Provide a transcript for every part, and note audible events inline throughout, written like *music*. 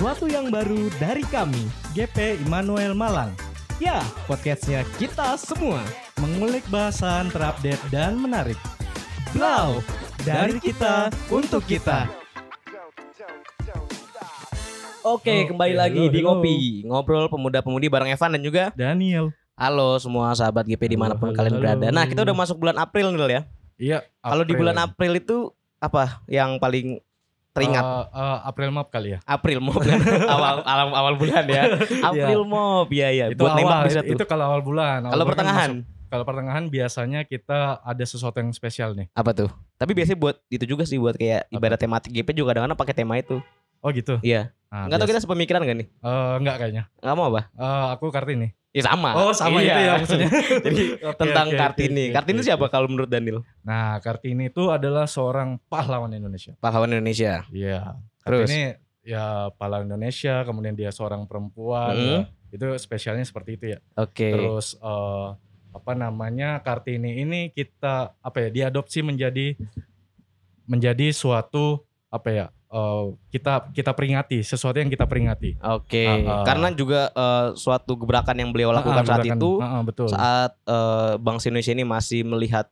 sesuatu yang baru dari kami, GP Immanuel Malang. Ya, podcastnya kita semua mengulik bahasan terupdate dan menarik. Blau, dari kita untuk kita. Oke, Oke, kembali lagi halo, di halo. Ngopi Ngobrol pemuda-pemudi bareng Evan dan juga Daniel. Halo semua sahabat GP di mana pun halo, kalian berada Nah kita udah masuk bulan April nih ya Iya. Kalau di bulan April itu apa yang paling teringat? Eh, eh, April Mop kali ya. April Mop *laughs* awal, awal awal bulan ya *laughs* April Mop ya ya Itu buat awal, bisa tuh itu kalau awal bulan. Awal Kalau bulan kan pertengahan masuk- Kalau pertengahan biasanya kita ada sesuatu yang spesial nih. apa tuh? Tapi biasanya buat itu juga sih buat kayak ibarat tematik GP juga kadang-kadang pakai tema itu. Oh gitu. Iya. Nah, Enggak tahu kita sepemikiran gak nih? Eh, enggak kayaknya. Enggak mau apa? Eh, aku Kartini. Ya sama. Oh, sama Iya. itu ya maksudnya. *laughs* Jadi *laughs* Oke, tentang oke, Kartini. oke, Kartini oke, siapa oke. kalau menurut Daniel? Nah, Kartini itu adalah seorang pahlawan Indonesia. Pahlawan Indonesia. Iya. Terus? Kartini ya pahlawan Indonesia, kemudian dia seorang perempuan. Mhm. ya. Itu spesialnya seperti itu ya. Oke. Terus eh, apa namanya Kartini ini kita apa ya diadopsi menjadi menjadi suatu apa ya eh, kita kita peringati sesuatu yang kita peringati Oke, Ah, ah. karena juga eh, suatu gebrakan yang beliau lakukan Ah, saat gerakan- itu, ah, ah, betul saat eh, bangsa Indonesia ini masih melihat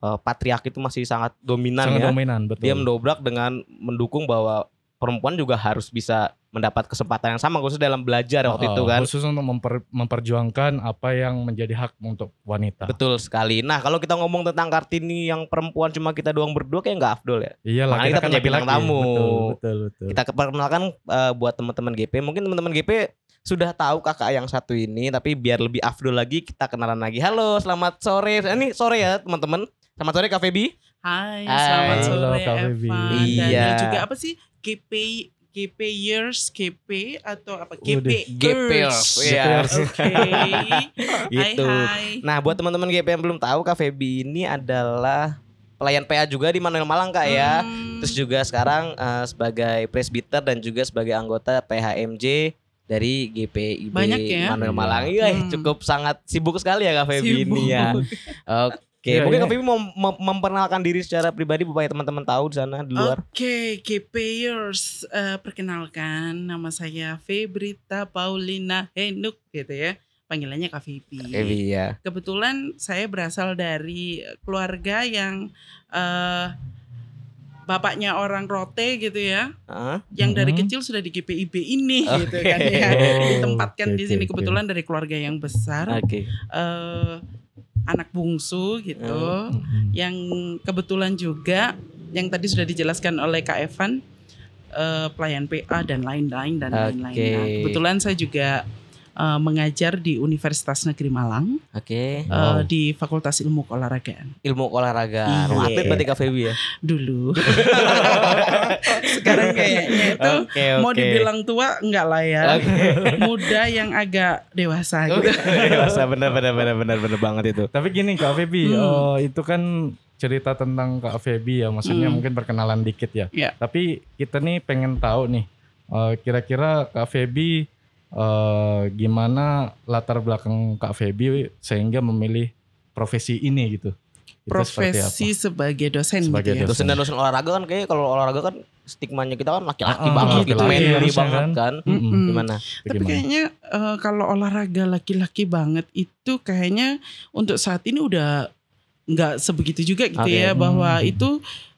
eh, patriarki itu masih sangat dominan sangat ya. dominan betul Dia mendobrak dengan mendukung bahwa perempuan juga harus bisa mendapat kesempatan yang sama khususnya dalam belajar waktu Ah, itu kan. khusus untuk memper- memperjuangkan apa yang menjadi hak untuk wanita Betul sekali. Nah, kalau kita ngomong tentang Kartini yang perempuan cuma kita doang berdua kayak nggak afdol ya. iyalah Makanya kita punya bintang laki-laki. tamu. betul betul betul Kita perkenalkan eh, buat teman-teman GP. Mungkin teman-teman GP sudah tahu kakak yang satu ini, tapi biar lebih afdol lagi kita kenalan lagi. Halo, selamat sore. Ini sore ya teman-teman. Selamat sore Kak Feby. Hai, Hai. selamat Halo, sore Kak Eva. Iya. Juga apa sih? GP GP years, GP atau apa? GP GPers, iya. Oke. *laughs* Gitu. Nah, buat teman-teman GP yang belum tahu, Kak Feby ini adalah pelayan PA juga di Manuel Malang Kak ya. Hmm, Terus juga sekarang eh, sebagai presbiter dan juga sebagai anggota PHMJ dari GPIB Banyak ya. Manuel Iya. Malang. Iya, Hmm. cukup sangat sibuk sekali ya Kak Feby Sibuk. ini ya. Oke, Iya, mungkin iya. Kak Feby mau mem- memperkenalkan diri secara pribadi supaya teman-teman tahu di sana di luar. Oke, GP years. Eh, perkenalkan, nama saya Febrita Paulina Henuk gitu ya. Panggilannya Kak Febi. Feby ya. kebetulan saya berasal dari keluarga yang eh bapaknya orang rote gitu ya, Heeh. yang dari Mhm. kecil sudah di GPIB ini Oke. gitu kan ya, Oh, *laughs* ditempatkan oke, di sini oke, oke. kebetulan dari keluarga yang besar, Oke. eh anak bungsu gitu, Mhm. yang kebetulan juga yang tadi sudah dijelaskan oleh Kak Evan eh, pelayan PA dan lain-lain dan lain-lain. Oke. Nah, kebetulan saya juga eh, mengajar di Universitas Negeri Malang Oke. eh, Wow. di Fakultas Ilmu Keolahragaan Ilmu olahraga. Iya. Oh, atlet berarti Kak Feby ya. dulu. *laughs* Sekarang kayaknya itu Oke, mau oke. dibilang tua enggak lah ya. Oke. *laughs* Muda yang agak dewasa gitu. *laughs* Dewasa benar benar benar benar benar banget itu. Tapi gini Kak Feby, Hmm. eh, itu kan cerita tentang Kak Feby ya, maksudnya Hmm. mungkin perkenalan dikit ya. Iya. Tapi kita nih pengen tahu nih, eh, kira-kira Kak Feby eh, gimana latar belakang Kak Feby sehingga memilih profesi ini gitu. Itu? Profesi sebagai dosen Sebagai gitu ya. Dosen dan dosen olahraga kan kayak kalau olahraga kan stigmanya kita kan laki-laki Ah, banget gitu, laki-laki manly harusnya banget kan. kan. Mm-mm. Mm-mm. Gimana? Tapi gimana? kayaknya eh, kalau olahraga laki-laki banget itu kayaknya untuk saat ini udah nggak sebegitu juga gitu Oke. ya bahwa Hmm. itu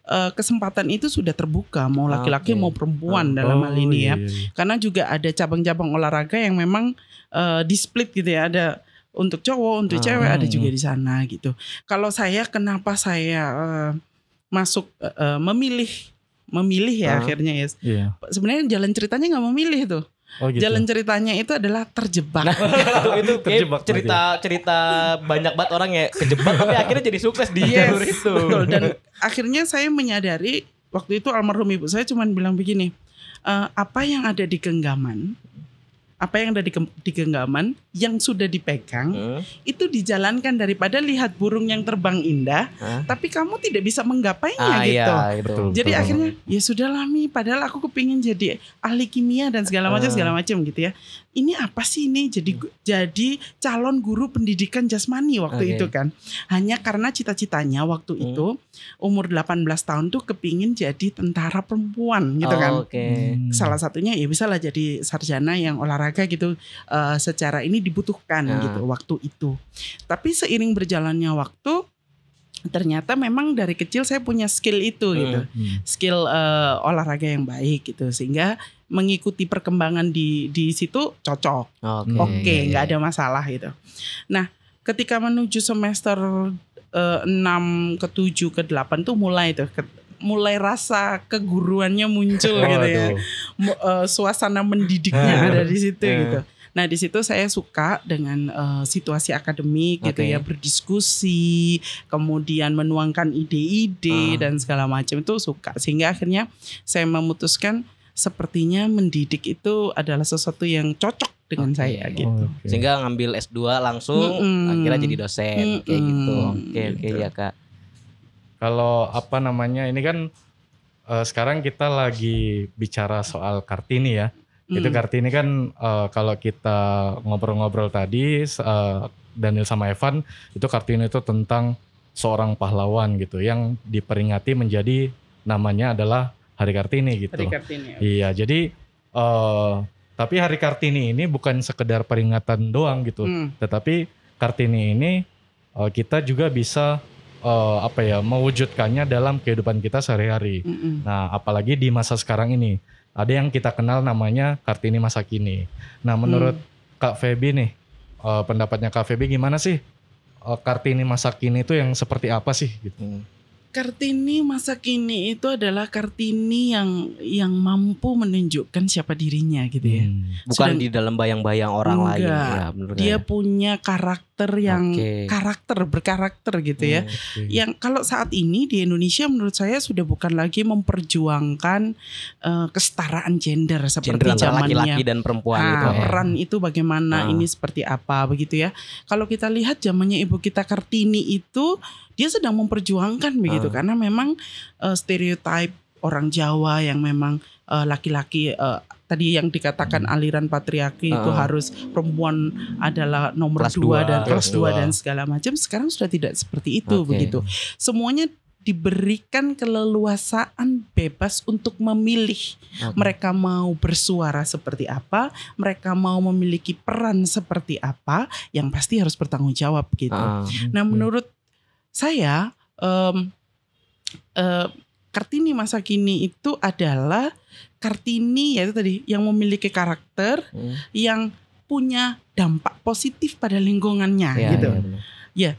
eh, kesempatan itu sudah terbuka mau laki-laki Oke. mau perempuan dalam Oh, hal ini ya. iya, iya. Karena juga ada cabang-cabang olahraga yang memang eh, di split gitu ya ada untuk cowok untuk Ah. cewek ada juga di sana gitu. Kalau saya kenapa saya eh, masuk eh, memilih memilih ya Ah. akhirnya ya. Iya. Sebenarnya jalan ceritanya nggak memilih tuh. Oh gitu. Jalan ceritanya itu adalah terjebak. Nah, *laughs* itu itu kayak Terjebak berarti. cerita cerita banyak banget orang ya kejebak tapi akhirnya jadi sukses di Yes, jalur itu. Betul. Dan akhirnya saya menyadari waktu itu almarhum ibu saya cuma bilang begini, "Eh, apa yang ada di genggaman, apa yang ada di, di genggaman yang sudah dipegang Hmm. itu dijalankan daripada lihat burung yang terbang indah, Hah? tapi kamu tidak bisa menggapainya Ah gitu. iya. Betul. Jadi akhirnya ya sudahlah Mi, padahal aku kepingin jadi ahli kimia dan segala macam Ah. segala macam gitu ya. Ini apa sih ini jadi jadi calon guru pendidikan jasmani waktu Oke. itu kan hanya karena cita-citanya waktu Hmm. itu umur 18 tahun tuh kepingin jadi tentara perempuan gitu Oh, kan Oke. Hmm. salah satunya ya bisa lah jadi sarjana yang olahraga gitu eh, secara ini dibutuhkan Ah. gitu waktu itu tapi seiring berjalannya waktu ternyata memang dari kecil saya punya skill itu gitu Hmm. skill eh, olahraga yang baik gitu sehingga mengikuti perkembangan di di situ cocok Oke. oke iya, nggak iya. ada masalah gitu nah ketika menuju semester eh, 6 ke 7 ke 8 tuh mulai tuh ke- mulai rasa keguruannya muncul gitu ya Waduh. Mu- eh, suasana mendidiknya ada di situ gitu. Nah di situ saya suka dengan eh, situasi akademik gitu Oke. ya berdiskusi, kemudian menuangkan ide-ide Ah. dan segala macam itu suka sehingga akhirnya saya memutuskan sepertinya mendidik itu adalah sesuatu yang cocok dengan Oke. saya gitu. Oke. Sehingga ngambil S2 langsung Mm-mm. akhirnya jadi dosen kayak Mm-mm. gitu. Oke oke Gitu. ya Kak. Kalau apa namanya ini kan eh, sekarang kita lagi bicara soal Kartini ya. Itu Hmm. Kartini kan eh, kalau kita ngobrol-ngobrol tadi eh, Daniel sama Evan itu Kartini itu tentang seorang pahlawan gitu yang diperingati menjadi namanya adalah Hari Kartini gitu. Hari Kartini. Iya, jadi eh tapi Hari Kartini ini bukan sekedar peringatan doang gitu, Hmm. tetapi Kartini ini eh, kita juga bisa eh, apa ya mewujudkannya dalam kehidupan kita sehari-hari. Mm-mm. Nah, apalagi di masa sekarang ini ada yang kita kenal namanya Kartini masa kini. Nah, menurut Kak Feby nih, eh, pendapatnya Kak Feby gimana sih eh, Kartini masa kini itu yang seperti apa sih? Gitu. Kartini masa kini itu adalah Kartini yang yang mampu menunjukkan siapa dirinya gitu ya. Hmm. Bukan Sedang- di dalam bayang-bayang orang lain Enggak. ya bener Dia punya karakter yang Oke. karakter berkarakter gitu ya. Oke. Yang kalau saat ini di Indonesia menurut saya sudah bukan lagi memperjuangkan eh, kesetaraan gender Gender seperti laki-laki zamannya dan perempuan Ah, gitu ya. peran itu bagaimana Ah. ini seperti apa begitu ya. Kalau kita lihat zamannya ibu kita Kartini itu dia sedang memperjuangkan begitu Ah. karena memang eh, stereotip orang Jawa yang memang eh, laki-laki eh, tadi yang dikatakan aliran patriarki itu Ah. harus perempuan adalah nomor Kelas dua dua. dan kelas dua dan segala macam sekarang sudah tidak seperti itu Oke. begitu. Semuanya diberikan keleluasaan bebas untuk memilih Oke. mereka mau bersuara seperti apa, mereka mau memiliki peran seperti apa, yang pasti harus bertanggung jawab gitu. Ah. Nah, menurut saya em, eh, Kartini masa kini itu adalah Kartini yaitu tadi yang memiliki karakter Hmm. yang punya dampak positif pada lingkungannya Iya, gitu. iya, bener.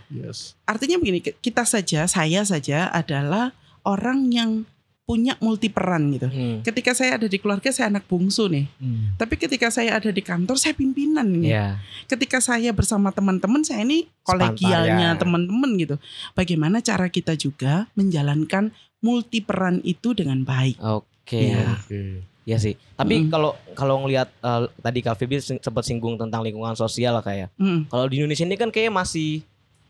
Yes. Artinya begini, kita saja, saya saja adalah orang yang punya multi peran gitu. Hmm. Ketika saya ada di keluarga saya anak bungsu nih. Hmm. Tapi ketika saya ada di kantor saya pimpinan nih. Iya. Ketika saya bersama teman-teman saya ini kolegialnya ya. teman-teman gitu. Bagaimana cara kita juga menjalankan multi peran itu dengan baik. Oke. Iya. Oke. Iya sih. Tapi Mm. kalau kalau ngelihat eh, tadi Kak Febi sempat singgung tentang lingkungan sosial kayak. Mm, Kalau di Indonesia ini kan kayak masih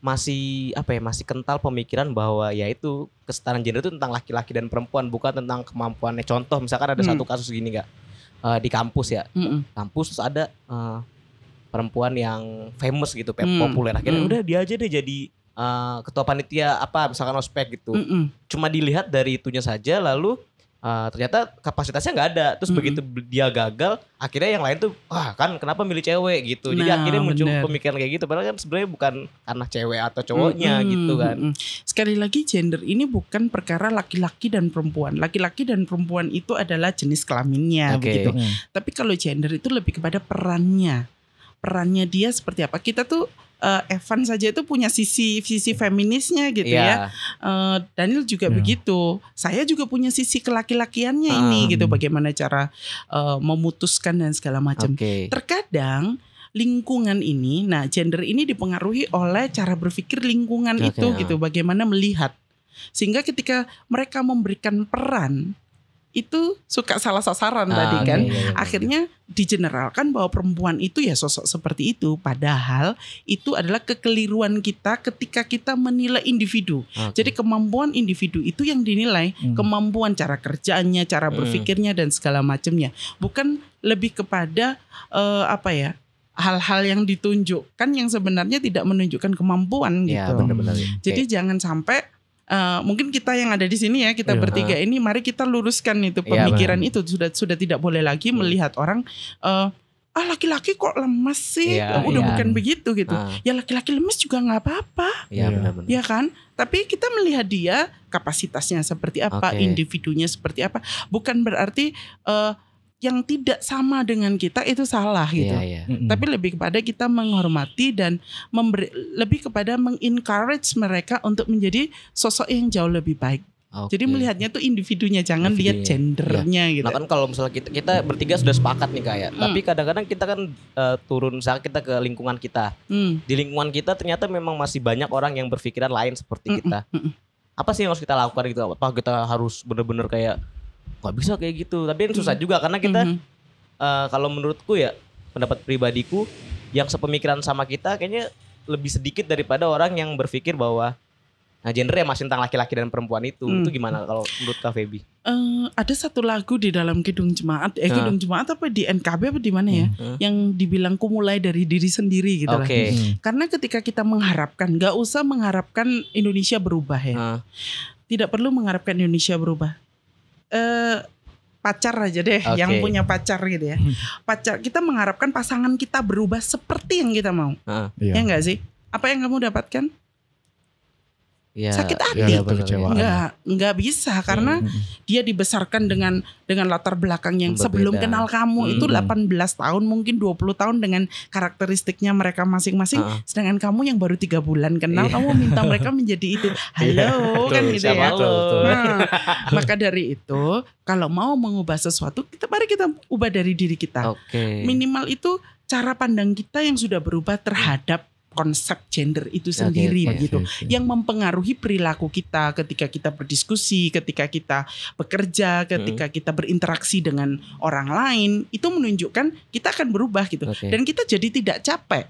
masih apa ya masih kental pemikiran bahwa ya itu kesetaraan gender itu tentang laki-laki dan perempuan bukan tentang kemampuannya contoh misalkan ada Hmm. satu kasus gini nggak eh, di kampus ya mm, mm. kampus terus ada eh, perempuan yang famous gitu Hmm. populer akhirnya Hmm. udah dia aja deh jadi eh, ketua panitia apa misalkan ospek gitu Mm, mm. cuma dilihat dari itunya saja lalu uh, ternyata kapasitasnya nggak ada terus Mm-mm. begitu dia gagal akhirnya yang lain tuh wah kan kenapa milih cewek gitu jadi Nah, akhirnya muncul bener. pemikiran kayak gitu padahal kan sebenarnya bukan karena cewek atau cowoknya Mm, gitu mm, kan mm. Sekali lagi gender ini bukan perkara laki-laki dan perempuan. Laki-laki dan perempuan itu adalah jenis kelaminnya Oke. begitu. Hmm. Tapi kalau gender itu lebih kepada perannya. Perannya dia seperti apa? Kita tuh eh, Evan saja itu punya sisi sisi feminisnya gitu ya. Iya. Eh, Daniel juga Ya. begitu. Saya juga punya sisi kelaki-lakiannya Ah. ini gitu. Bagaimana cara eh, memutuskan dan segala macam. oke Terkadang lingkungan ini, nah gender ini dipengaruhi oleh cara berpikir lingkungan Oke, itu gitu. Bagaimana melihat sehingga ketika mereka memberikan peran itu suka salah sasaran Ah, tadi oke, kan. iya, iya, iya. Akhirnya digeneralkan bahwa perempuan itu ya sosok seperti itu. Padahal itu adalah kekeliruan kita ketika kita menilai individu. Oke. Jadi kemampuan individu itu yang dinilai, Hmm. kemampuan cara kerjanya, cara Hmm. berpikirnya dan segala macamnya. Bukan lebih kepada eh, apa ya? hal-hal yang ditunjukkan yang sebenarnya tidak menunjukkan kemampuan ya gitu. benar-benar. Jadi jangan sampai eh, mungkin kita yang ada di sini ya kita Iya. bertiga ini mari kita luruskan itu Iya, pemikiran itu sudah sudah tidak boleh lagi Hmm. melihat orang eh, ah laki-laki kok lemes sih Iya, udah iya. bukan begitu gitu Ah, ya laki-laki lemes juga nggak apa-apa ya Iya. benar-benar. ya kan tapi kita melihat dia kapasitasnya seperti apa Oke. individunya seperti apa bukan berarti eh, yang tidak sama dengan kita itu salah gitu Iya, iya. Mm-mm. tapi lebih kepada kita menghormati dan memberi lebih kepada mengencourage mereka untuk menjadi sosok yang jauh lebih baik. Oke. Jadi melihatnya tuh individunya, jangan lihat Individunya. gendernya gitu. Nah kan kalau misalnya kita kita bertiga sudah sepakat nih kayak, Hmm. tapi kadang-kadang kita kan eh, turun misalnya kita ke lingkungan kita. Hmm, Di lingkungan kita ternyata memang masih banyak orang yang berpikiran lain seperti mm, kita. mm, mm. Apa sih yang harus kita lakukan gitu? Apa kita harus bener-bener kayak nggak bisa kayak gitu? Tapi kan susah juga karena kita Mhm. eh, kalau menurutku ya pendapat pribadiku yang sepemikiran sama kita kayaknya lebih sedikit daripada orang yang berpikir bahwa nah gender ya masih tentang laki-laki dan perempuan itu. Hmm. Itu gimana kalau menurut Kak Feby? Eh, ada satu lagu di dalam kidung jemaat, eh kidung jemaat apa di NKB apa di mana ya, Hmm. yang dibilang ku mulai dari diri sendiri gitu Oke. lah. Mm-mm. Karena ketika kita mengharapkan, nggak usah mengharapkan Indonesia berubah ya. Ah, Tidak perlu mengharapkan Indonesia berubah. Eh pacar aja deh, Oke. yang punya pacar gitu ya. *laughs* Pacar kita mengharapkan pasangan kita berubah seperti yang kita mau. ah, Iya. Ya enggak sih? Apa yang kamu dapatkan? Ya, Sakit hati. Ya, itu. Enggak, enggak bisa karena Mm-mm. dia dibesarkan dengan dengan latar belakang yang Yang sebelum berbeda. kenal kamu itu Hmm. 18 tahun mungkin 20 tahun dengan karakteristiknya mereka masing-masing Ah. sedangkan kamu yang baru tiga bulan kenal Iya. kamu minta mereka menjadi itu *laughs* halo kan Betul, gitu ya lo? Betul, betul. Nah, maka dari itu kalau mau mengubah sesuatu kita mari kita ubah dari diri kita Oke. minimal itu cara pandang kita yang sudah berubah terhadap konsep gender itu Oke, sendiri oke. begitu oke. yang mempengaruhi perilaku kita ketika kita berdiskusi, ketika kita bekerja, ketika kita berinteraksi dengan orang lain, itu menunjukkan kita akan berubah gitu. Oke. Dan kita jadi tidak capek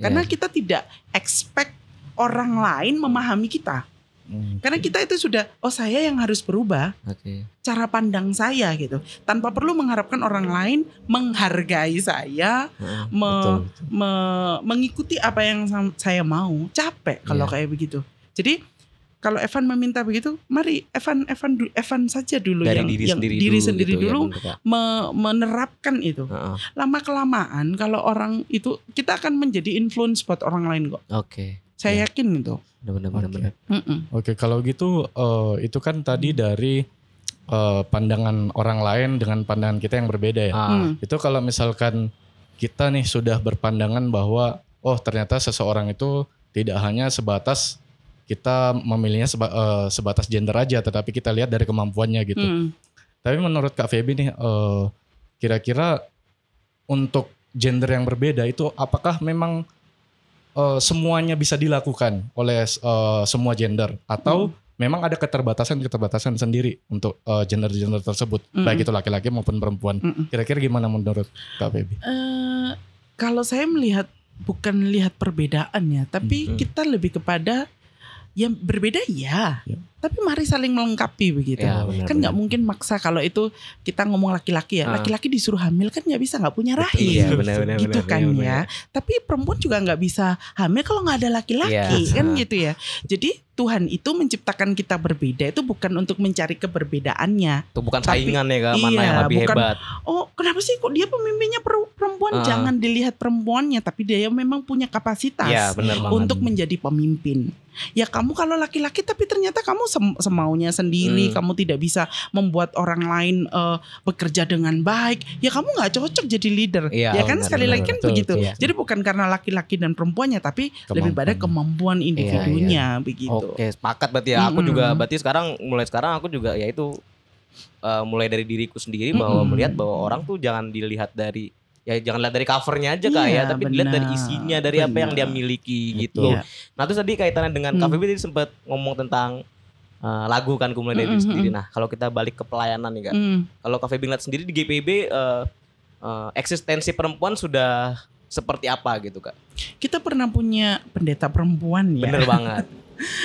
karena Ya. kita tidak expect orang lain memahami kita. Mm. Karena kita itu sudah oh saya yang harus berubah Oke. cara pandang saya gitu. Tanpa perlu mengharapkan orang lain menghargai saya, me- Betul, betul. me- mengikuti apa yang saya mau capek kalau Iya. kayak begitu jadi kalau Evan meminta begitu mari Evan Evan Evan saja dulu Dari yang diri yang sendiri diri dulu, sendiri gitu ya, dulu me- menerapkan itu Heeh. lama kelamaan kalau orang itu kita akan menjadi influence buat orang lain kok Oke. Saya Ya. yakin itu Benar benar Oke. Mm-mm. Oke, kalau gitu eh, itu kan tadi dari eh, pandangan orang lain dengan pandangan kita yang berbeda ya. Ah, Hmm. Itu kalau misalkan kita nih sudah berpandangan bahwa oh ternyata seseorang itu tidak hanya sebatas kita memilihnya seba- eh, sebatas gender aja, tetapi kita lihat dari kemampuannya gitu. Mm. Tapi menurut Kak Feby nih, eh, kira-kira untuk gender yang berbeda itu apakah memang eh, semuanya bisa dilakukan oleh eh, semua gender atau memang ada keterbatasan-keterbatasan sendiri untuk eh, gender-gender tersebut, Mm. baik itu laki-laki maupun perempuan. Mm-mm. Kira-kira gimana menurut Kak Feby? Eh, kalau saya melihat bukan lihat perbedaan ya, tapi Hmm. kita lebih kepada yang berbeda ya, Ya. Tapi mari saling melengkapi begitu. Ya, benar, kan nggak mungkin maksa kalau itu kita ngomong laki-laki ya, Ah. laki-laki disuruh hamil kan nggak bisa nggak punya rahim. Iya benar benar gitu benar, kan benar, ya. Tapi perempuan juga nggak bisa hamil kalau nggak ada laki-laki Iya. kan gitu ya. Jadi Tuhan itu menciptakan kita berbeda itu bukan untuk mencari keberbedaannya. Itu bukan Tapi- saingan ya Kak, mana iya, yang lebih bukan- hebat. Oh, kenapa sih kok dia pemimpinnya per- perempuan? Ah. Jangan dilihat perempuannya, tapi dia memang punya kapasitas benar banget. untuk menjadi pemimpin. Ya kamu kalau laki-laki tapi ternyata kamu sem- semaunya sendiri, Hmm. kamu tidak bisa membuat orang lain eh, bekerja dengan baik. Ya kamu nggak cocok jadi leader. Iya, ya kan benar, sekali benar, lagi kan betul, begitu. iya. Jadi bukan karena laki-laki dan perempuannya, tapi lebih pada kemampuan individunya begitu. Oke, sepakat berarti ya. Aku Mm-mm. juga berarti sekarang mulai sekarang aku juga ya itu eh, mulai dari diriku sendiri bahwa melihat bahwa orang tuh jangan dilihat dari ya jangan lihat dari covernya aja kak Iya, ya, tapi dilihat dari isinya, dari apa yang dia miliki gitu. Iya. Nah, terus tadi kaitannya dengan Hmm. Feby tadi sempat ngomong tentang eh, lagu kan kumulai dari Mm-mm, sendiri. Nah, kalau kita balik ke pelayanan nih kak, Mm. kalau Cafe Binglet sendiri di GPIB eh, eh, eksistensi perempuan sudah seperti apa gitu kak? Kita pernah punya pendeta perempuan ya. Bener banget. *laughs*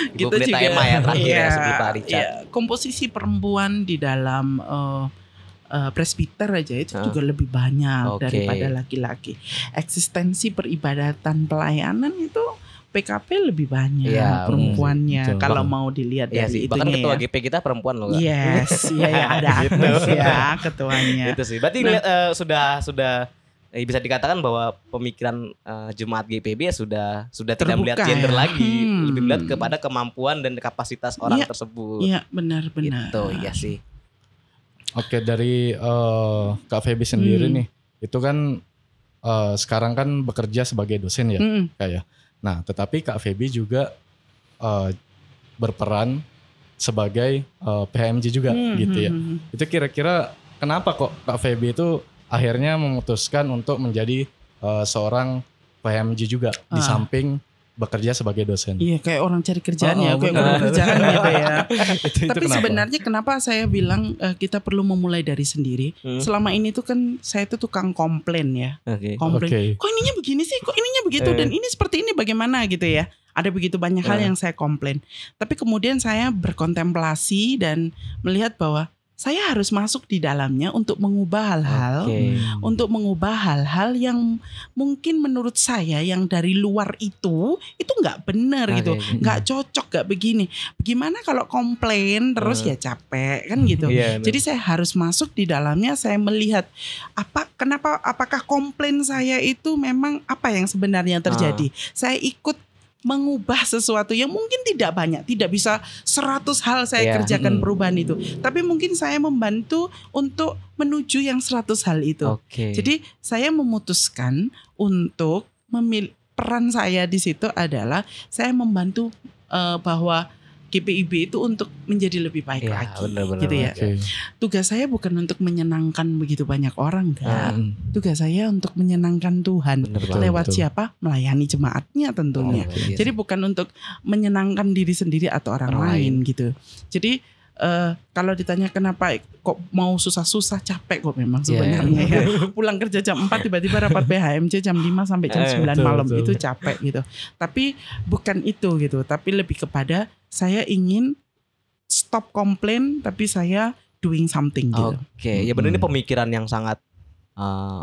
Ibu Kita Pendeta juga- Emma ya terakhir ya Iya, sebelum Pak Richard. iya. komposisi perempuan di dalam eh, eh, presbiter aja itu Ah. juga lebih banyak Oke. daripada laki-laki. Eksistensi peribadatan pelayanan itu PKP lebih banyak Iya, perempuannya betul. kalau mau dilihat Iya dari sih. Bahkan itunya ketua ya. GP kita perempuan loh. Yes, iya ya, ada *laughs* Gitu. Agnes ya ketuanya. Itu sih. Berarti Nah. eh, sudah sudah eh, bisa dikatakan bahwa pemikiran eh, jemaat GPB ya sudah sudah tidak Terbuka melihat gender ya. lagi, Hmm. lebih melihat kepada kemampuan dan kapasitas orang Iya. tersebut. Iya benar-benar. Gitu, iya sih. Oke dari eh, Kak Feby sendiri Hmm. nih, itu kan eh, sekarang kan bekerja sebagai dosen ya, Mm-mm. kayak. Nah, tetapi Kak Feby juga eh, berperan sebagai eh, PHMJ juga Hmm, gitu ya. hmm, hmm. Itu kira-kira kenapa kok Kak Feby itu akhirnya memutuskan untuk menjadi eh, seorang PHMJ juga di Ah. samping bekerja sebagai dosen? Iya kayak orang cari kerjaan Oh, ya, kayak orang kerjaan gitu ya. Itu- itu Tapi kenapa? sebenarnya kenapa saya bilang eh, kita perlu memulai dari sendiri? Hmm. Selama ini tuh kan saya tuh tukang komplain ya, Oke. komplain. Oke. Kok ininya begini sih? Kok ininya begitu? Eh. Dan ini seperti ini bagaimana gitu ya? Ada begitu banyak hal Eh. yang saya komplain. Tapi kemudian saya berkontemplasi dan melihat bahwa saya harus masuk di dalamnya untuk mengubah hal-hal Oke. untuk mengubah hal-hal yang mungkin menurut saya yang dari luar itu itu nggak benar Oke, gitu. nggak cocok nggak begini. Bagaimana kalau komplain terus Hmm. ya capek kan gitu. Iya, jadi saya harus masuk di dalamnya saya melihat apa kenapa apakah komplain saya itu memang apa yang sebenarnya terjadi. Saya ikut mengubah sesuatu yang mungkin tidak banyak tidak bisa 100 hal saya Iya. kerjakan Hmm. perubahan itu tapi mungkin saya membantu untuk menuju yang 100 hal itu Oke. jadi saya memutuskan untuk memilih peran saya di situ adalah saya membantu eh, bahwa GPIB itu untuk menjadi lebih baik Iya, lagi, benar-benar gitu ya. Oke. Tugas saya bukan untuk menyenangkan begitu banyak orang, enggak. Hmm. Tugas saya untuk menyenangkan Tuhan. Bener banget. Lewat betul. siapa? Melayani jemaatnya tentunya. Oh, iya Jadi bukan untuk menyenangkan diri sendiri atau orang, Orang lain. gitu. Jadi eh, kalau ditanya kenapa kok mau susah-susah capek kok memang Iya. sebenarnya ya. *laughs* Pulang kerja jam 4 tiba-tiba rapat *laughs* BHMJ jam 5 sampai jam Eh, 9 betul, malam betul. itu capek gitu. Tapi bukan itu gitu, tapi lebih kepada saya ingin stop komplain tapi saya doing something gitu. Oke, ya benar ini Hmm. pemikiran yang sangat eh,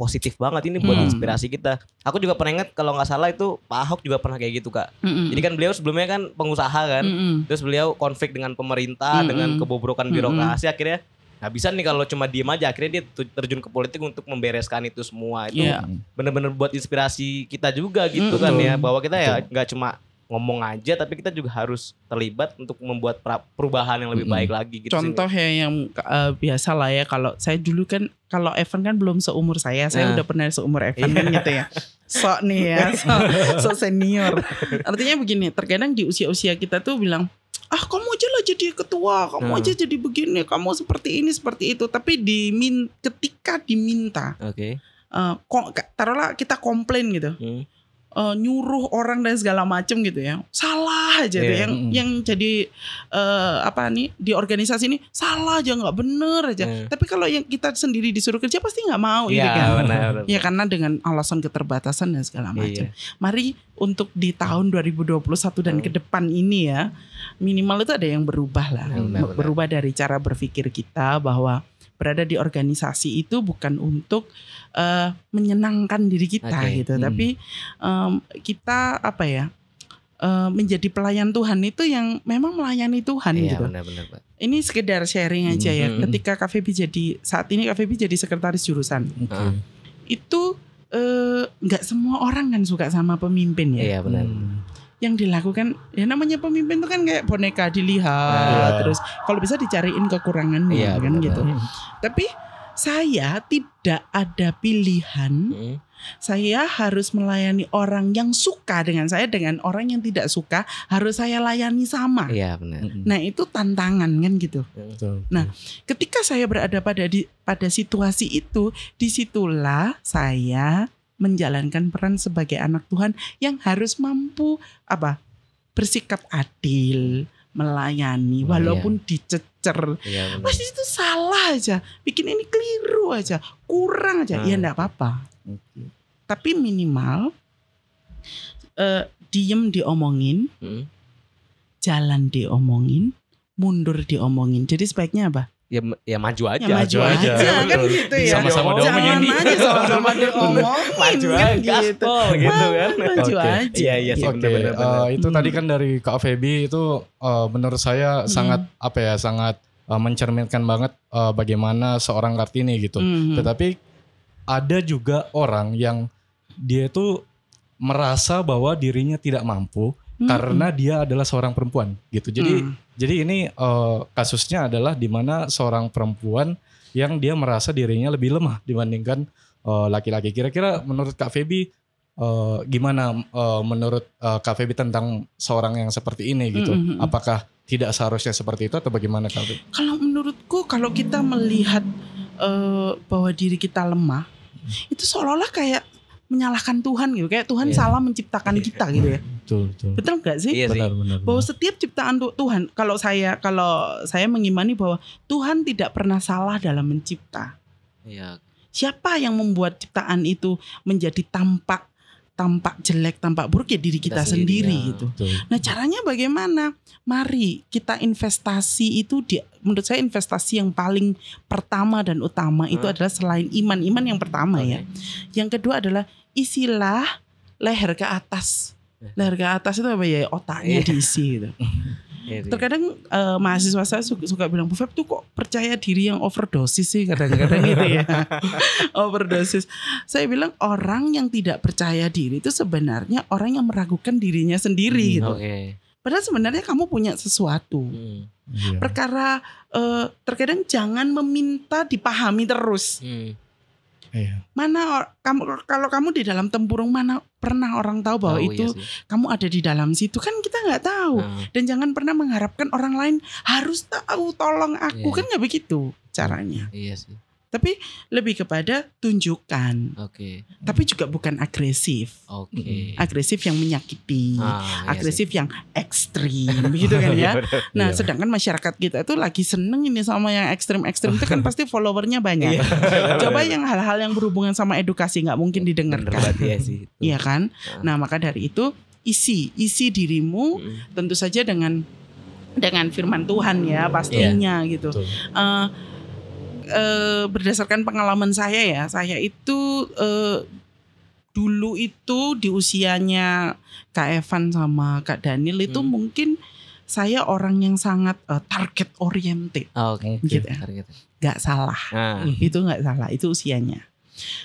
positif banget ini buat Hmm. inspirasi kita. Aku juga pernah ingat kalau nggak salah itu Pak Ahok juga pernah kayak gitu kak. Mm-mm. Jadi kan beliau sebelumnya kan pengusaha kan, Mm-mm. terus beliau konflik dengan pemerintah Mm-mm. dengan kebobrokan Mm-mm. birokrasi akhirnya nggak bisa nih kalau cuma diem aja akhirnya dia terjun ke politik untuk membereskan itu semua itu Iya. bener-bener buat inspirasi kita juga gitu Mm-mm. kan ya bahwa kita ya nggak cuma ngomong aja tapi kita juga harus terlibat untuk membuat perubahan yang lebih baik lagi gitu. Contoh ya yang eh, biasa lah ya kalau saya dulu kan kalau Evan kan belum seumur saya, saya Nah. udah pernah seumur Evan kan gitu ya. Sok nih ya, *laughs* sok, sok senior. Artinya begini, terkadang di usia-usia kita tuh bilang, ah kamu aja lah jadi ketua, kamu Nah. aja jadi begini, kamu seperti ini seperti itu. Tapi dimin, ketika diminta, Oke. eh, kok taruhlah kita komplain gitu, Hmm. Eh, nyuruh orang dan segala macem gitu ya salah aja tuh Iya. yang Mm-mm. yang jadi eh, apa nih di organisasi ini salah aja nggak bener aja Iya. tapi kalau yang kita sendiri disuruh kerja pasti nggak mau gitu Iya kan benar. ya karena dengan alasan keterbatasan dan segala macam Iya. mari untuk di tahun 2021 dan Hmm. ke depan ini ya minimal itu ada yang berubah lah Benar, benar. berubah dari cara berpikir kita bahwa berada di organisasi itu bukan untuk eh, menyenangkan diri kita Oke. gitu Hmm. tapi em, kita apa ya eh, menjadi pelayan Tuhan itu yang memang melayani Tuhan Iya gitu benar-benar Pak. ini sekedar sharing aja ya Hmm. ketika KVB jadi saat ini KVB jadi sekretaris jurusan Oke. Ah. itu eh, nggak semua orang kan suka sama pemimpin ya Iya benar. Hmm. Yang dilakukan ya namanya pemimpin itu kan kayak boneka dilihat Iya. terus kalau bisa dicariin kekurangannya Iya, kan benar. gitu tapi saya tidak ada pilihan Hmm. saya harus melayani orang yang suka dengan saya dengan orang yang tidak suka harus saya layani sama Iya benar. Hmm. nah itu tantangan kan gitu Betul. Nah, ketika saya berada pada di pada situasi itu, di situlah saya menjalankan peran sebagai anak Tuhan yang harus mampu apa bersikap adil, melayani Oh, walaupun dicecer. Iya. Mas itu salah aja, bikin ini keliru aja, kurang aja. Ya Hmm. enggak apa-apa. Tapi minimal eh, diem diomongin, Hmm. jalan diomongin, mundur diomongin. Jadi sebaiknya apa? Ya, ya maju aja. Ya maju aja. aja, kan Betul. gitu ya. Sama-sama Jangan diomongin. *laughs* aja sama-sama diomongin Maju kan aja, gitu. gaspol gitu kan. Maju Oke. aja. Iya, iya sih. Oke, benar-benar, benar. eh, itu Hmm. tadi kan dari Kak Feby itu eh, menurut saya Hmm. sangat apa ya, sangat eh, mencerminkan banget eh, bagaimana seorang Kartini gitu. Mhm. Tetapi ada juga orang yang dia itu merasa bahwa dirinya tidak mampu Karena dia adalah seorang perempuan gitu. Jadi Hmm. jadi ini eh, kasusnya adalah di mana seorang perempuan yang dia merasa dirinya lebih lemah dibandingkan eh, laki-laki. Kira-kira menurut Kak Feby eh, gimana eh, menurut eh, Kak Feby tentang seorang yang seperti ini gitu? Mm, mm, mm. Apakah tidak seharusnya seperti itu atau bagaimana Kak Feby? Kalau menurutku kalau kita melihat eh, bahwa diri kita lemah, itu seolah-olah kayak menyalahkan Tuhan gitu. Kayak Tuhan Iya. salah menciptakan kita gitu ya. Betul, betul. Betul nggak sih? Iya sih. Benar, benar. Bahwa benar. setiap ciptaan tu- Tuhan, kalau saya kalau saya mengimani bahwa Tuhan tidak pernah salah dalam mencipta. Iya. Siapa yang membuat ciptaan itu menjadi tampak tampak jelek, tampak buruk ya diri kita, Kita sendiri, sendiri ya. gitu. Betul. Nah caranya bagaimana? Mari kita investasi itu di, menurut saya investasi yang paling pertama dan utama itu Hmm. adalah selain iman, iman yang pertama ya. Yang kedua adalah isilah leher ke atas. Leher ke atas itu apa ya? Otaknya Iya. diisi gitu. *laughs* Iya sih. Terkadang eh, mahasiswa saya suka, suka bilang, Bu Feb tuh kok percaya diri yang overdosis sih kadang-kadang gitu ya. *laughs* overdosis. Saya bilang orang yang tidak percaya diri itu sebenarnya orang yang meragukan dirinya sendiri gitu. Oke. Padahal sebenarnya kamu punya sesuatu. Hmm. Iya. Perkara eh, terkadang jangan meminta dipahami terus. Hmm. Iya. Mana or- kamu kalau kamu di dalam tempurung mana pernah orang tahu bahwa Tahu, itu iya sih. kamu ada di dalam situ kan kita nggak tahu. Nah, Dan jangan pernah mengharapkan orang lain harus tahu tolong aku Iya. kan nggak begitu caranya. iya sih. Tapi lebih kepada tunjukkan. Oke. Tapi juga bukan agresif. Oke. Agresif yang menyakiti. Ah, iya agresif sih. yang ekstrim begitu *laughs* kan ya. Benar. Nah, Iya. sedangkan masyarakat kita itu lagi seneng ini sama yang ekstrim-ekstrim itu kan pasti followernya banyak. Iya. *laughs* Coba yang hal-hal yang berhubungan sama edukasi nggak mungkin didengarkan. iya sih. *laughs* Iya kan? Ah. Nah, maka dari itu isi isi dirimu Mm. tentu saja dengan dengan firman Tuhan ya pastinya gitu. Betul. Eh, eh, berdasarkan pengalaman saya ya, saya itu eh, dulu itu di usianya Kak Evan sama Kak Daniel itu Hmm. mungkin saya orang yang sangat eh, target oriented, Ah, Oke. Oke. gitu ya. Target. Nggak salah, Nah, itu nggak salah, itu usianya.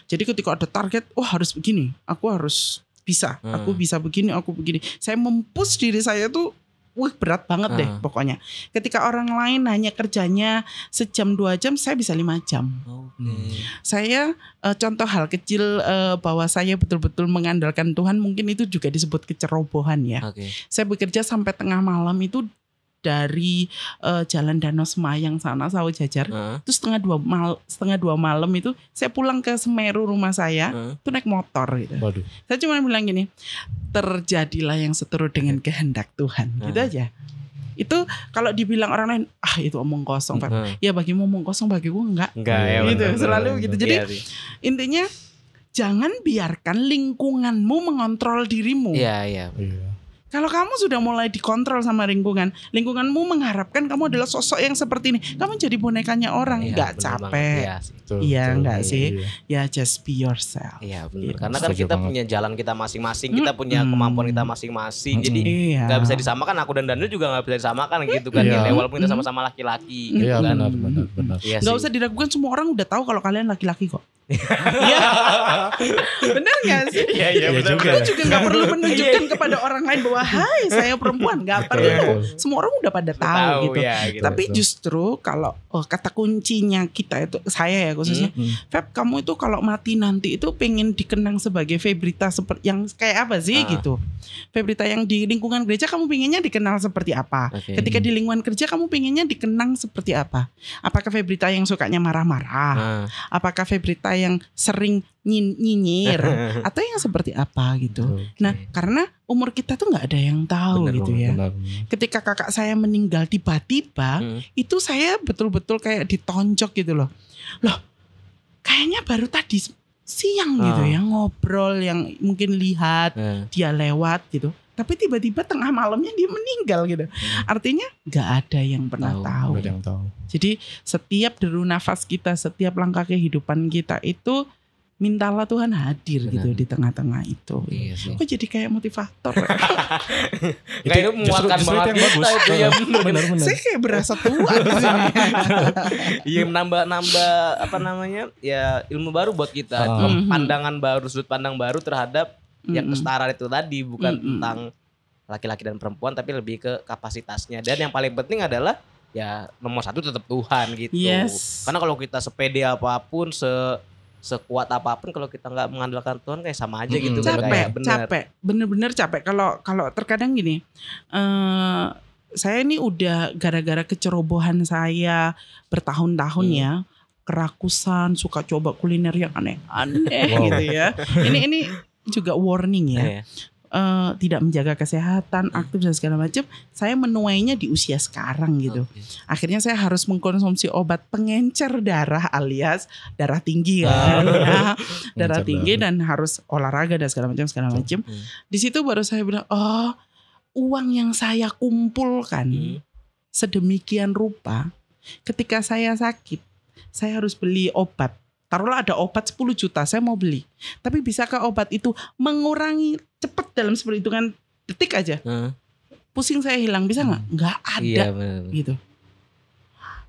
Jadi ketika ada target, wah harus begini, aku harus bisa, Hmm. aku bisa begini, aku begini. Saya mempush diri saya tuh, wih berat banget deh Hmm. pokoknya. Ketika orang lain hanya kerjanya sejam dua jam, saya bisa lima jam. Oke. Saya eh, contoh hal kecil eh, bahwa saya betul-betul mengandalkan Tuhan, mungkin itu juga disebut kecerobohan ya. Oke. Saya bekerja sampai tengah malam itu dari eh, Jalan Danau Semayang sana, Sawo Jajar. Ah, Terus setengah dua mal setengah dua malam itu saya pulang ke Semeru rumah saya itu naik motor gitu. Waduh. Saya cuma bilang gini, terjadilah yang seturut dengan kehendak Tuhan, gitu Ah. aja. Itu kalau dibilang orang lain, ah itu omong kosong, Pak. Ah. Ya bagimu omong kosong, bagiku enggak. Enggak ya. Gitu, bener, selalu bener, gitu. bener. Jadi Iya. Intinya jangan biarkan lingkunganmu mengontrol dirimu. Iya, iya. Iya. Kalau kamu sudah mulai dikontrol sama lingkungan, lingkunganmu mengharapkan kamu adalah sosok yang seperti ini, kamu jadi bonekanya orang, Iya, nggak capek. Iya sih. Betul, Iya, betul. enggak sih? Iya. Ya just be yourself. Iya benar. Iya, Karena kan setuju kita banget. punya jalan kita masing-masing, kita punya kemampuan kita masing-masing. Jadi Iya. nggak bisa disamakan aku dan Daniel juga nggak bisa disamakan gitu kan. Iya. Ya, walaupun kita sama-sama laki-laki gitu Iya kan. benar benar benar. Iya Nggak sih. usah diragukan semua orang udah tahu kalau kalian laki-laki kok. Iya. Bener gak sih? Iya iya Iya benar. juga. Kita juga nggak perlu menunjukkan kepada orang lain bahwa Hai saya perempuan nggak perlu. Betul. Semua orang udah pada tahu, Tahu gitu. ya gitu. Tapi Betul. justru kalau oh, kata kuncinya kita itu saya ya khususnya Hmm. Feb kamu itu kalau mati nanti itu pengen dikenang sebagai Febrita seperti yang kayak apa sih Ah. gitu. Febrita yang di lingkungan gereja kamu pengennya dikenal seperti apa? Oke. Ketika di lingkungan kerja kamu pengennya dikenang seperti apa? Apakah Febrita yang sukanya marah-marah? Nah, Apakah Febrita yang sering nyin- nyinyir *laughs* atau yang seperti apa gitu. Nah, karena umur kita tuh nggak ada yang tahu Bener gitu ya. Benar. Ketika kakak saya meninggal tiba-tiba, Hmm. itu saya betul-betul kayak ditonjok gitu loh. Loh, kayaknya baru tadi siang gitu Ah. ya ngobrol yang mungkin lihat Nah, dia lewat gitu. Tapi tiba-tiba tengah malamnya dia meninggal gitu. Hmm. Artinya nggak ada yang pernah Tahu, tahu. Yang tahu. Jadi setiap deru nafas kita, setiap langkah kehidupan kita itu mintalah Tuhan hadir gitu Benar. di tengah-tengah itu. Iya sih. Kok jadi kayak motivator? *laughs* Nggak, itu menguatkan justru banget itu yang kita bagus. itu ya bener. benar benar. Saya kayak berasa tua di sini. *laughs* Iya menambah-nambah apa namanya ya ilmu baru buat kita. Mhm. Pandangan baru, sudut pandang baru terhadap yang Mm-mm. kesetaraan itu tadi bukan Mm-mm. tentang laki-laki dan perempuan tapi lebih ke kapasitasnya. Dan yang paling penting adalah ya nomor satu tetap Tuhan gitu. Yes. Karena kalau kita sepede apa pun, se sekuat apa pun kalau kita nggak mengandalkan Tuhan kayak sama aja gitu. Kan, capek, kayak bener. capek, bener-bener capek. Kalau kalau terkadang gini, eh saya ini udah gara-gara kecerobohan saya bertahun-tahun Hmm. ya, kerakusan, suka coba kuliner yang aneh-aneh Wow. gitu ya. Ini ini juga warning ya. Iya. Eh, tidak menjaga kesehatan, aktif dan segala macam. Saya menuainya di usia sekarang gitu. Oke. Akhirnya saya harus mengkonsumsi obat pengencer darah alias darah tinggi Ah. kan, *laughs* ya. darah Pengencer tinggi darah. dan harus olahraga dan segala macam segala macam. Hmm. Di situ baru saya bilang, oh uang yang saya kumpulkan Hmm. sedemikian rupa, ketika saya sakit, saya harus beli obat. Taruhlah ada obat 10 juta, saya mau beli. Tapi bisakah obat itu mengurangi cepat dalam seperti hitungan detik aja? Heeh. Pusing saya hilang, bisa nggak? Nggak ada Iya gitu.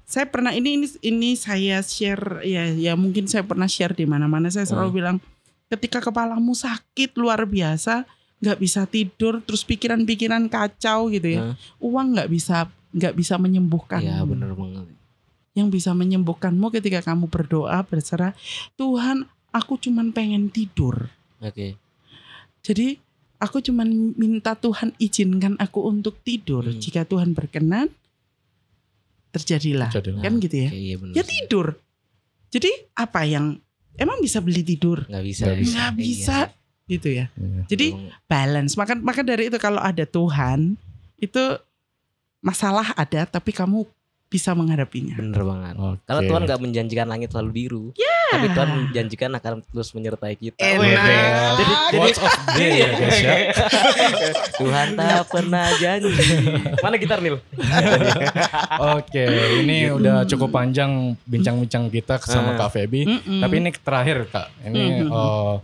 Saya pernah ini ini ini saya share ya ya mungkin saya pernah share di mana-mana saya selalu Hmm. bilang ketika kepalamu sakit luar biasa nggak bisa tidur terus pikiran-pikiran kacau gitu ya Hmm. uang nggak bisa nggak bisa menyembuhkan benar banget. Yang bisa menyembuhkanmu ketika kamu berdoa berserah Tuhan aku cuman pengen tidur Oke. jadi aku cuman minta Tuhan izinkan aku untuk tidur Hmm. jika Tuhan berkenan terjadilah Jadilah. kan gitu ya Oke, iya ya tidur. Jadi apa yang emang bisa beli tidur? Nggak bisa. Nggak bisa. Nggak bisa gitu ya. Iya. Jadi balance. Maka maka dari itu kalau ada Tuhan itu masalah ada tapi kamu bisa menghadapinya. Bener banget. Oke. Karena Tuhan nggak menjanjikan langit selalu biru. Tapi Tuhan menjanjikan akan terus menyertai kita. Enak. Jadi the day ya guys ya. *laughs* Tuhan tak pernah janji. Mana gitar Nil? *laughs* Oke, ini udah cukup panjang bincang-bincang kita sama Ah. Kak Feby. Tapi ini terakhir Kak. Ini eh,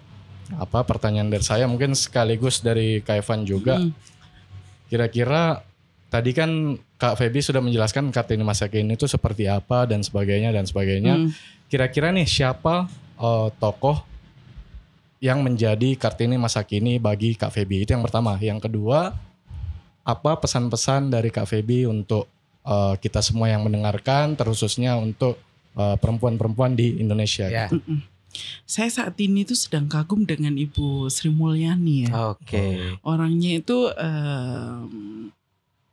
apa pertanyaan dari saya mungkin sekaligus dari Kak Evan juga. Mm. Tadi kan Kak Feby sudah menjelaskan Kartini masa kini itu seperti apa dan sebagainya dan sebagainya. Mm. Kira-kira nih siapa eh, tokoh yang menjadi Kartini masa kini bagi Kak Feby? Itu yang pertama. Yang kedua, apa pesan-pesan dari Kak Feby untuk eh, kita semua yang mendengarkan, terkhususnya untuk eh, perempuan-perempuan di Indonesia? Ya. Mm-mm. Saya saat ini tuh sedang kagum dengan Ibu Sri Mulyani ya. Oke. Orangnya itu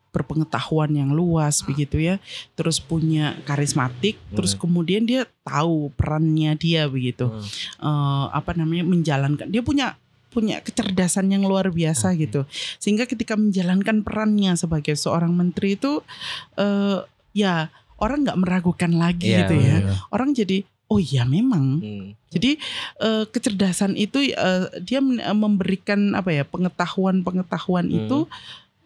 berpengetahuan yang luas begitu ya. Terus punya karismatik, terus kemudian dia tahu perannya dia begitu. Hmm. eh, apa namanya menjalankan dia punya punya kecerdasan yang luar biasa Oke. gitu sehingga ketika menjalankan perannya sebagai seorang menteri itu eh, ya orang nggak meragukan lagi Iya, gitu ya Iya. orang jadi oh ya memang Hmm. jadi eh, kecerdasan itu eh, dia memberikan apa ya pengetahuan pengetahuan Hmm. itu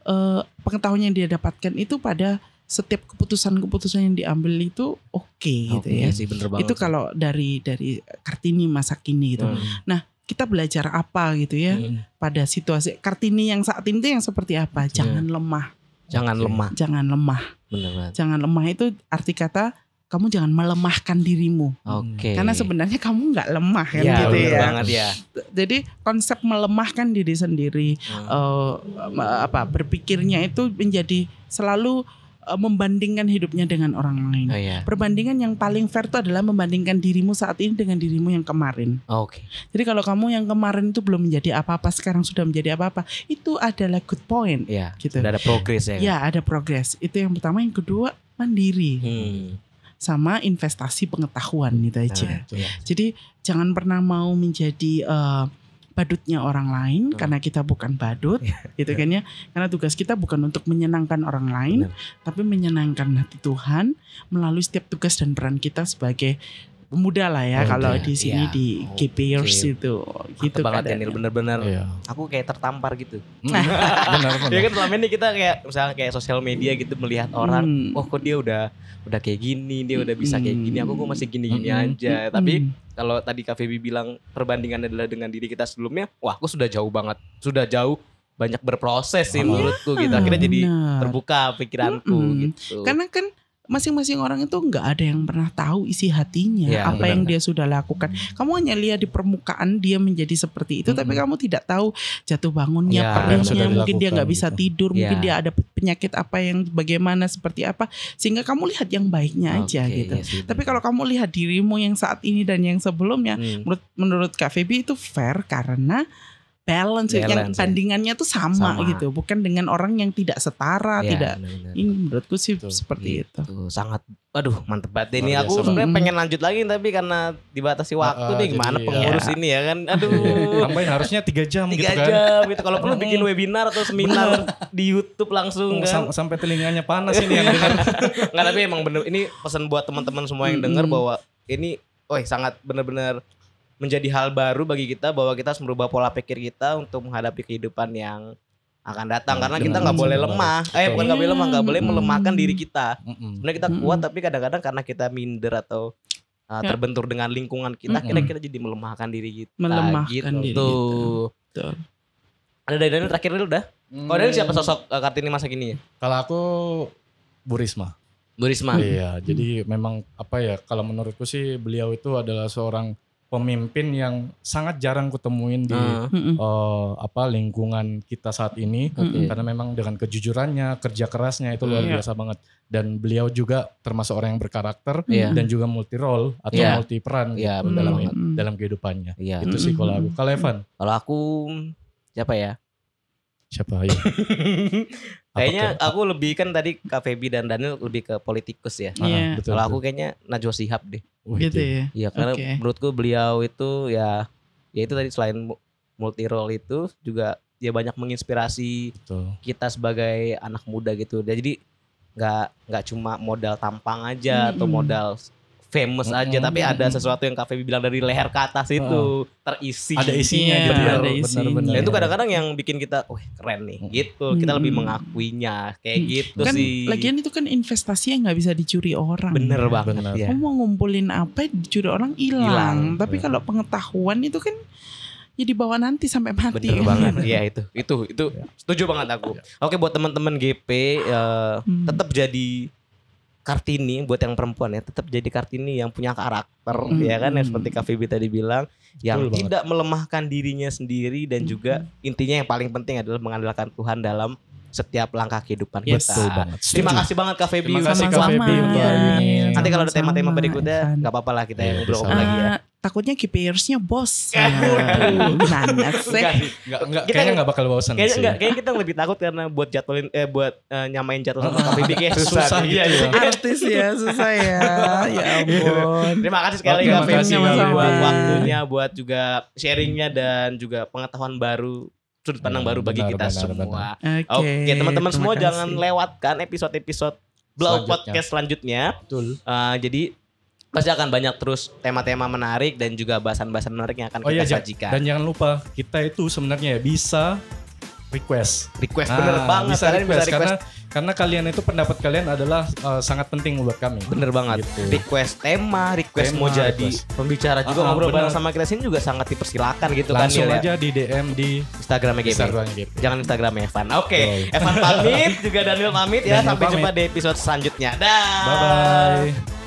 eh, pengetahuan yang dia dapatkan itu pada setiap keputusan-keputusan yang diambil itu oke gitu Oke, ya sih bener banget. itu kalau dari dari kartini masa kini gitu Hmm. kita belajar apa gitu ya Hmm. pada situasi kartini yang saat ini yang seperti apa jangan lemah Jangan lemah. jangan lemah Bener banget. jangan lemah itu arti kata kamu jangan melemahkan dirimu Oke. karena sebenarnya kamu nggak lemah kan Iya, gitu ya banget ya. jadi konsep melemahkan diri sendiri Hmm. eh, apa berpikirnya itu menjadi selalu eh, membandingkan hidupnya dengan orang lain Oh iya. perbandingan yang paling fair itu adalah membandingkan dirimu saat ini dengan dirimu yang kemarin Oke. Jadi kalau kamu yang kemarin itu belum menjadi apa-apa, sekarang sudah menjadi apa-apa, itu adalah good point. Iya. Gitu. Udah ada progres ya. kan? Ya ada progres. Itu yang pertama. Yang kedua mandiri. Hmm. Sama investasi pengetahuan gitu aja. Nah. Jadi jangan pernah mau menjadi eh, badutnya orang lain karena kita bukan badut, gitu kan ya. Karena tugas kita bukan untuk menyenangkan orang lain, tapi menyenangkan hati Tuhan melalui setiap tugas dan peran kita sebagai pemuda lah ya. Kalau di sini Iya. di Oke. GPers itu, gitu Mantep banget. Daniel bener-bener Iya. aku kayak tertampar gitu *laughs* benar benar. ya kan selama ini kita kayak misalnya kayak sosial media gitu melihat orang Hmm. oh kok dia udah udah kayak gini dia udah bisa kayak gini aku kok masih gini-gini Mm-mm. aja tapi Hmm. kalau tadi Kak Feby bilang perbandingan adalah dengan diri kita sebelumnya wah aku sudah jauh banget sudah jauh banyak berproses sih Oh. menurutku gitu akhirnya jadi Benar. terbuka pikiranku Mm-mm. gitu Karena kan masing-masing orang itu nggak ada yang pernah tahu isi hatinya, Ya, apa benar. yang dia sudah lakukan. Kamu hanya lihat di permukaan dia menjadi seperti itu, tapi Mm-mm. kamu tidak tahu jatuh bangunnya, Ya, perihnya, mungkin dia nggak bisa gitu. tidur, mungkin Ya. dia ada penyakit apa yang bagaimana seperti apa, sehingga kamu lihat yang baiknya aja gitu. sih, Tapi kalau kamu lihat dirimu yang saat ini dan yang sebelumnya, Hmm. menurut menurut Kak Feby itu fair karena balance, yang Balance, ya. bandingannya tuh sama, Sama. gitu, bukan dengan orang yang tidak setara, Ya, tidak. benar-benar. Ini menurutku sih Betul. seperti itu. Gitu, sangat aduh mantep banget ini Luar aku sebenarnya pengen lanjut lagi tapi karena dibatasi waktu ah, nih gimana jadi, pengurus ya. ini ya kan aduh *laughs* Tambahin harusnya tiga jam tiga gitu kan. jam gitu kalau perlu bikin webinar atau seminar di YouTube langsung kan Sam- sampai telinganya panas ini yang dengar. *laughs* nggak tapi emang bener ini pesan buat teman-teman semua yang dengar bahwa ini oh sangat benar-benar menjadi hal baru bagi kita bahwa kita harus merubah pola pikir kita untuk menghadapi kehidupan yang akan datang. Karena kita nggak boleh lemah. Eh bukan nggak boleh lemah nggak boleh melemahkan diri kita. Sebenarnya kita kuat tapi kadang-kadang karena kita minder atau uh, Ya. terbentur dengan lingkungan kita kita jadi melemahkan diri kita Melemahkan gitu. diri kita. Betul. ada dari Daniel terakhir dulu dah kalau Daniel siapa sosok uh, Kartini masa kini ya? Kalau aku Bu Risma. Bu Risma. Iya, jadi memang apa ya kalau menurutku sih beliau itu adalah seorang pemimpin yang sangat jarang kutemuin di Mm-mm. eh, apa lingkungan kita saat ini Oke. karena memang dengan kejujurannya, kerja kerasnya itu luar Iya. biasa banget dan beliau juga termasuk orang yang berkarakter Iya. dan juga multi role atau Iya. multi peran Iya, gitu dalam dalam kehidupannya. iya Itu sih kalau aku. Kalau Evan kalau aku siapa ya siapa ya? *laughs* Kayaknya aku lebih kan tadi Kak Feby dan Daniel lebih ke politikus ya. Ah, Iya. betul, Kalau aku kayaknya Najwa Shihab deh. Gitu ya. Iya karena Oke. menurutku beliau itu ya ya itu tadi selain mu- multi role itu juga dia banyak menginspirasi betul. kita sebagai anak muda gitu. Jadi nggak nggak cuma modal tampang aja atau Mm-mm. modal famous aja Mm-mm. tapi ada sesuatu yang Kak Feby bilang dari leher ke atas itu terisi. Ada isinya Iya, gitu ya. ada isinya. Itu kadang-kadang yang bikin kita, wah keren nih, gitu. Kita lebih Mm. mengakuinya, kayak Mm. gitu Kan sih. lagian itu kan investasi yang nggak bisa dicuri orang. Bener ya. banget Bener. ya. Kamu mau ngumpulin apa dicuri orang hilang. Tapi ya. kalau pengetahuan itu kan ya dibawa nanti sampai mati. Bener banget. *laughs* Iya itu. Itu itu Ya. setuju banget aku. Oke buat teman-teman GP eh, Hmm. tetap jadi Kartini buat yang perempuan ya, tetap jadi Kartini yang punya karakter Hmm. ya kan yang seperti Kak Vivi tadi bilang yang banget. tidak melemahkan dirinya sendiri dan juga intinya yang paling penting adalah mengandalkan Tuhan dalam setiap langkah kehidupan Yes. kita. Betul banget. Terima kasih banget Kak Feby. Terima kasih, Kak. Feby, ini. Nanti kalau ada tema-tema berikutnya nggak apa-apa lah kita yang ngobrol lagi ya. Takutnya KPRs-nya bos. *laughs* Aduh, Gimana sih? Enggak. Enggak, enggak, Kita- kayaknya enggak bakal bosan Kayaknya sih. enggak, kayaknya kita lebih takut karena buat jadwalin eh buat eh, nyamain jadwal sama Kak Feby kayak susah. Susah. Iya, gitu iya. ya. Artis ya susah ya. Ya ampun. Terima kasih sekali Oke, Kak sama-sama. buat waktunya, buat juga sharingnya dan juga pengetahuan baru, sudut pandang Hmm, baru bagi benar, kita benar, semua. Oke, Oke, teman-teman terima semua kasih. jangan lewatkan episode-episode Blow Selanjutnya. Podcast selanjutnya. Betul. Eh, jadi pasti akan banyak terus tema-tema menarik dan juga bahasan-bahasan menarik yang akan Oh iya, kita Ja- sajikan. dan jangan lupa kita itu sebenarnya ya bisa request. request Ah, bener banget bisa kalian request, bisa request karena karena kalian itu pendapat kalian adalah uh, sangat penting buat kami. bener banget Gitu. request tema request Tema, mau jadi request. pembicara juga Ah, ngobrol bareng sama kita sini juga sangat dipersilakan gitu Langsung kan Nil, ya. aja di DM di Instagramnya GP Instagram GP. jangan Instagram Evan oke Betul. Evan pamit *laughs* juga Daniel pamit ya Daniel sampai jumpa di episode selanjutnya dah Bye bye.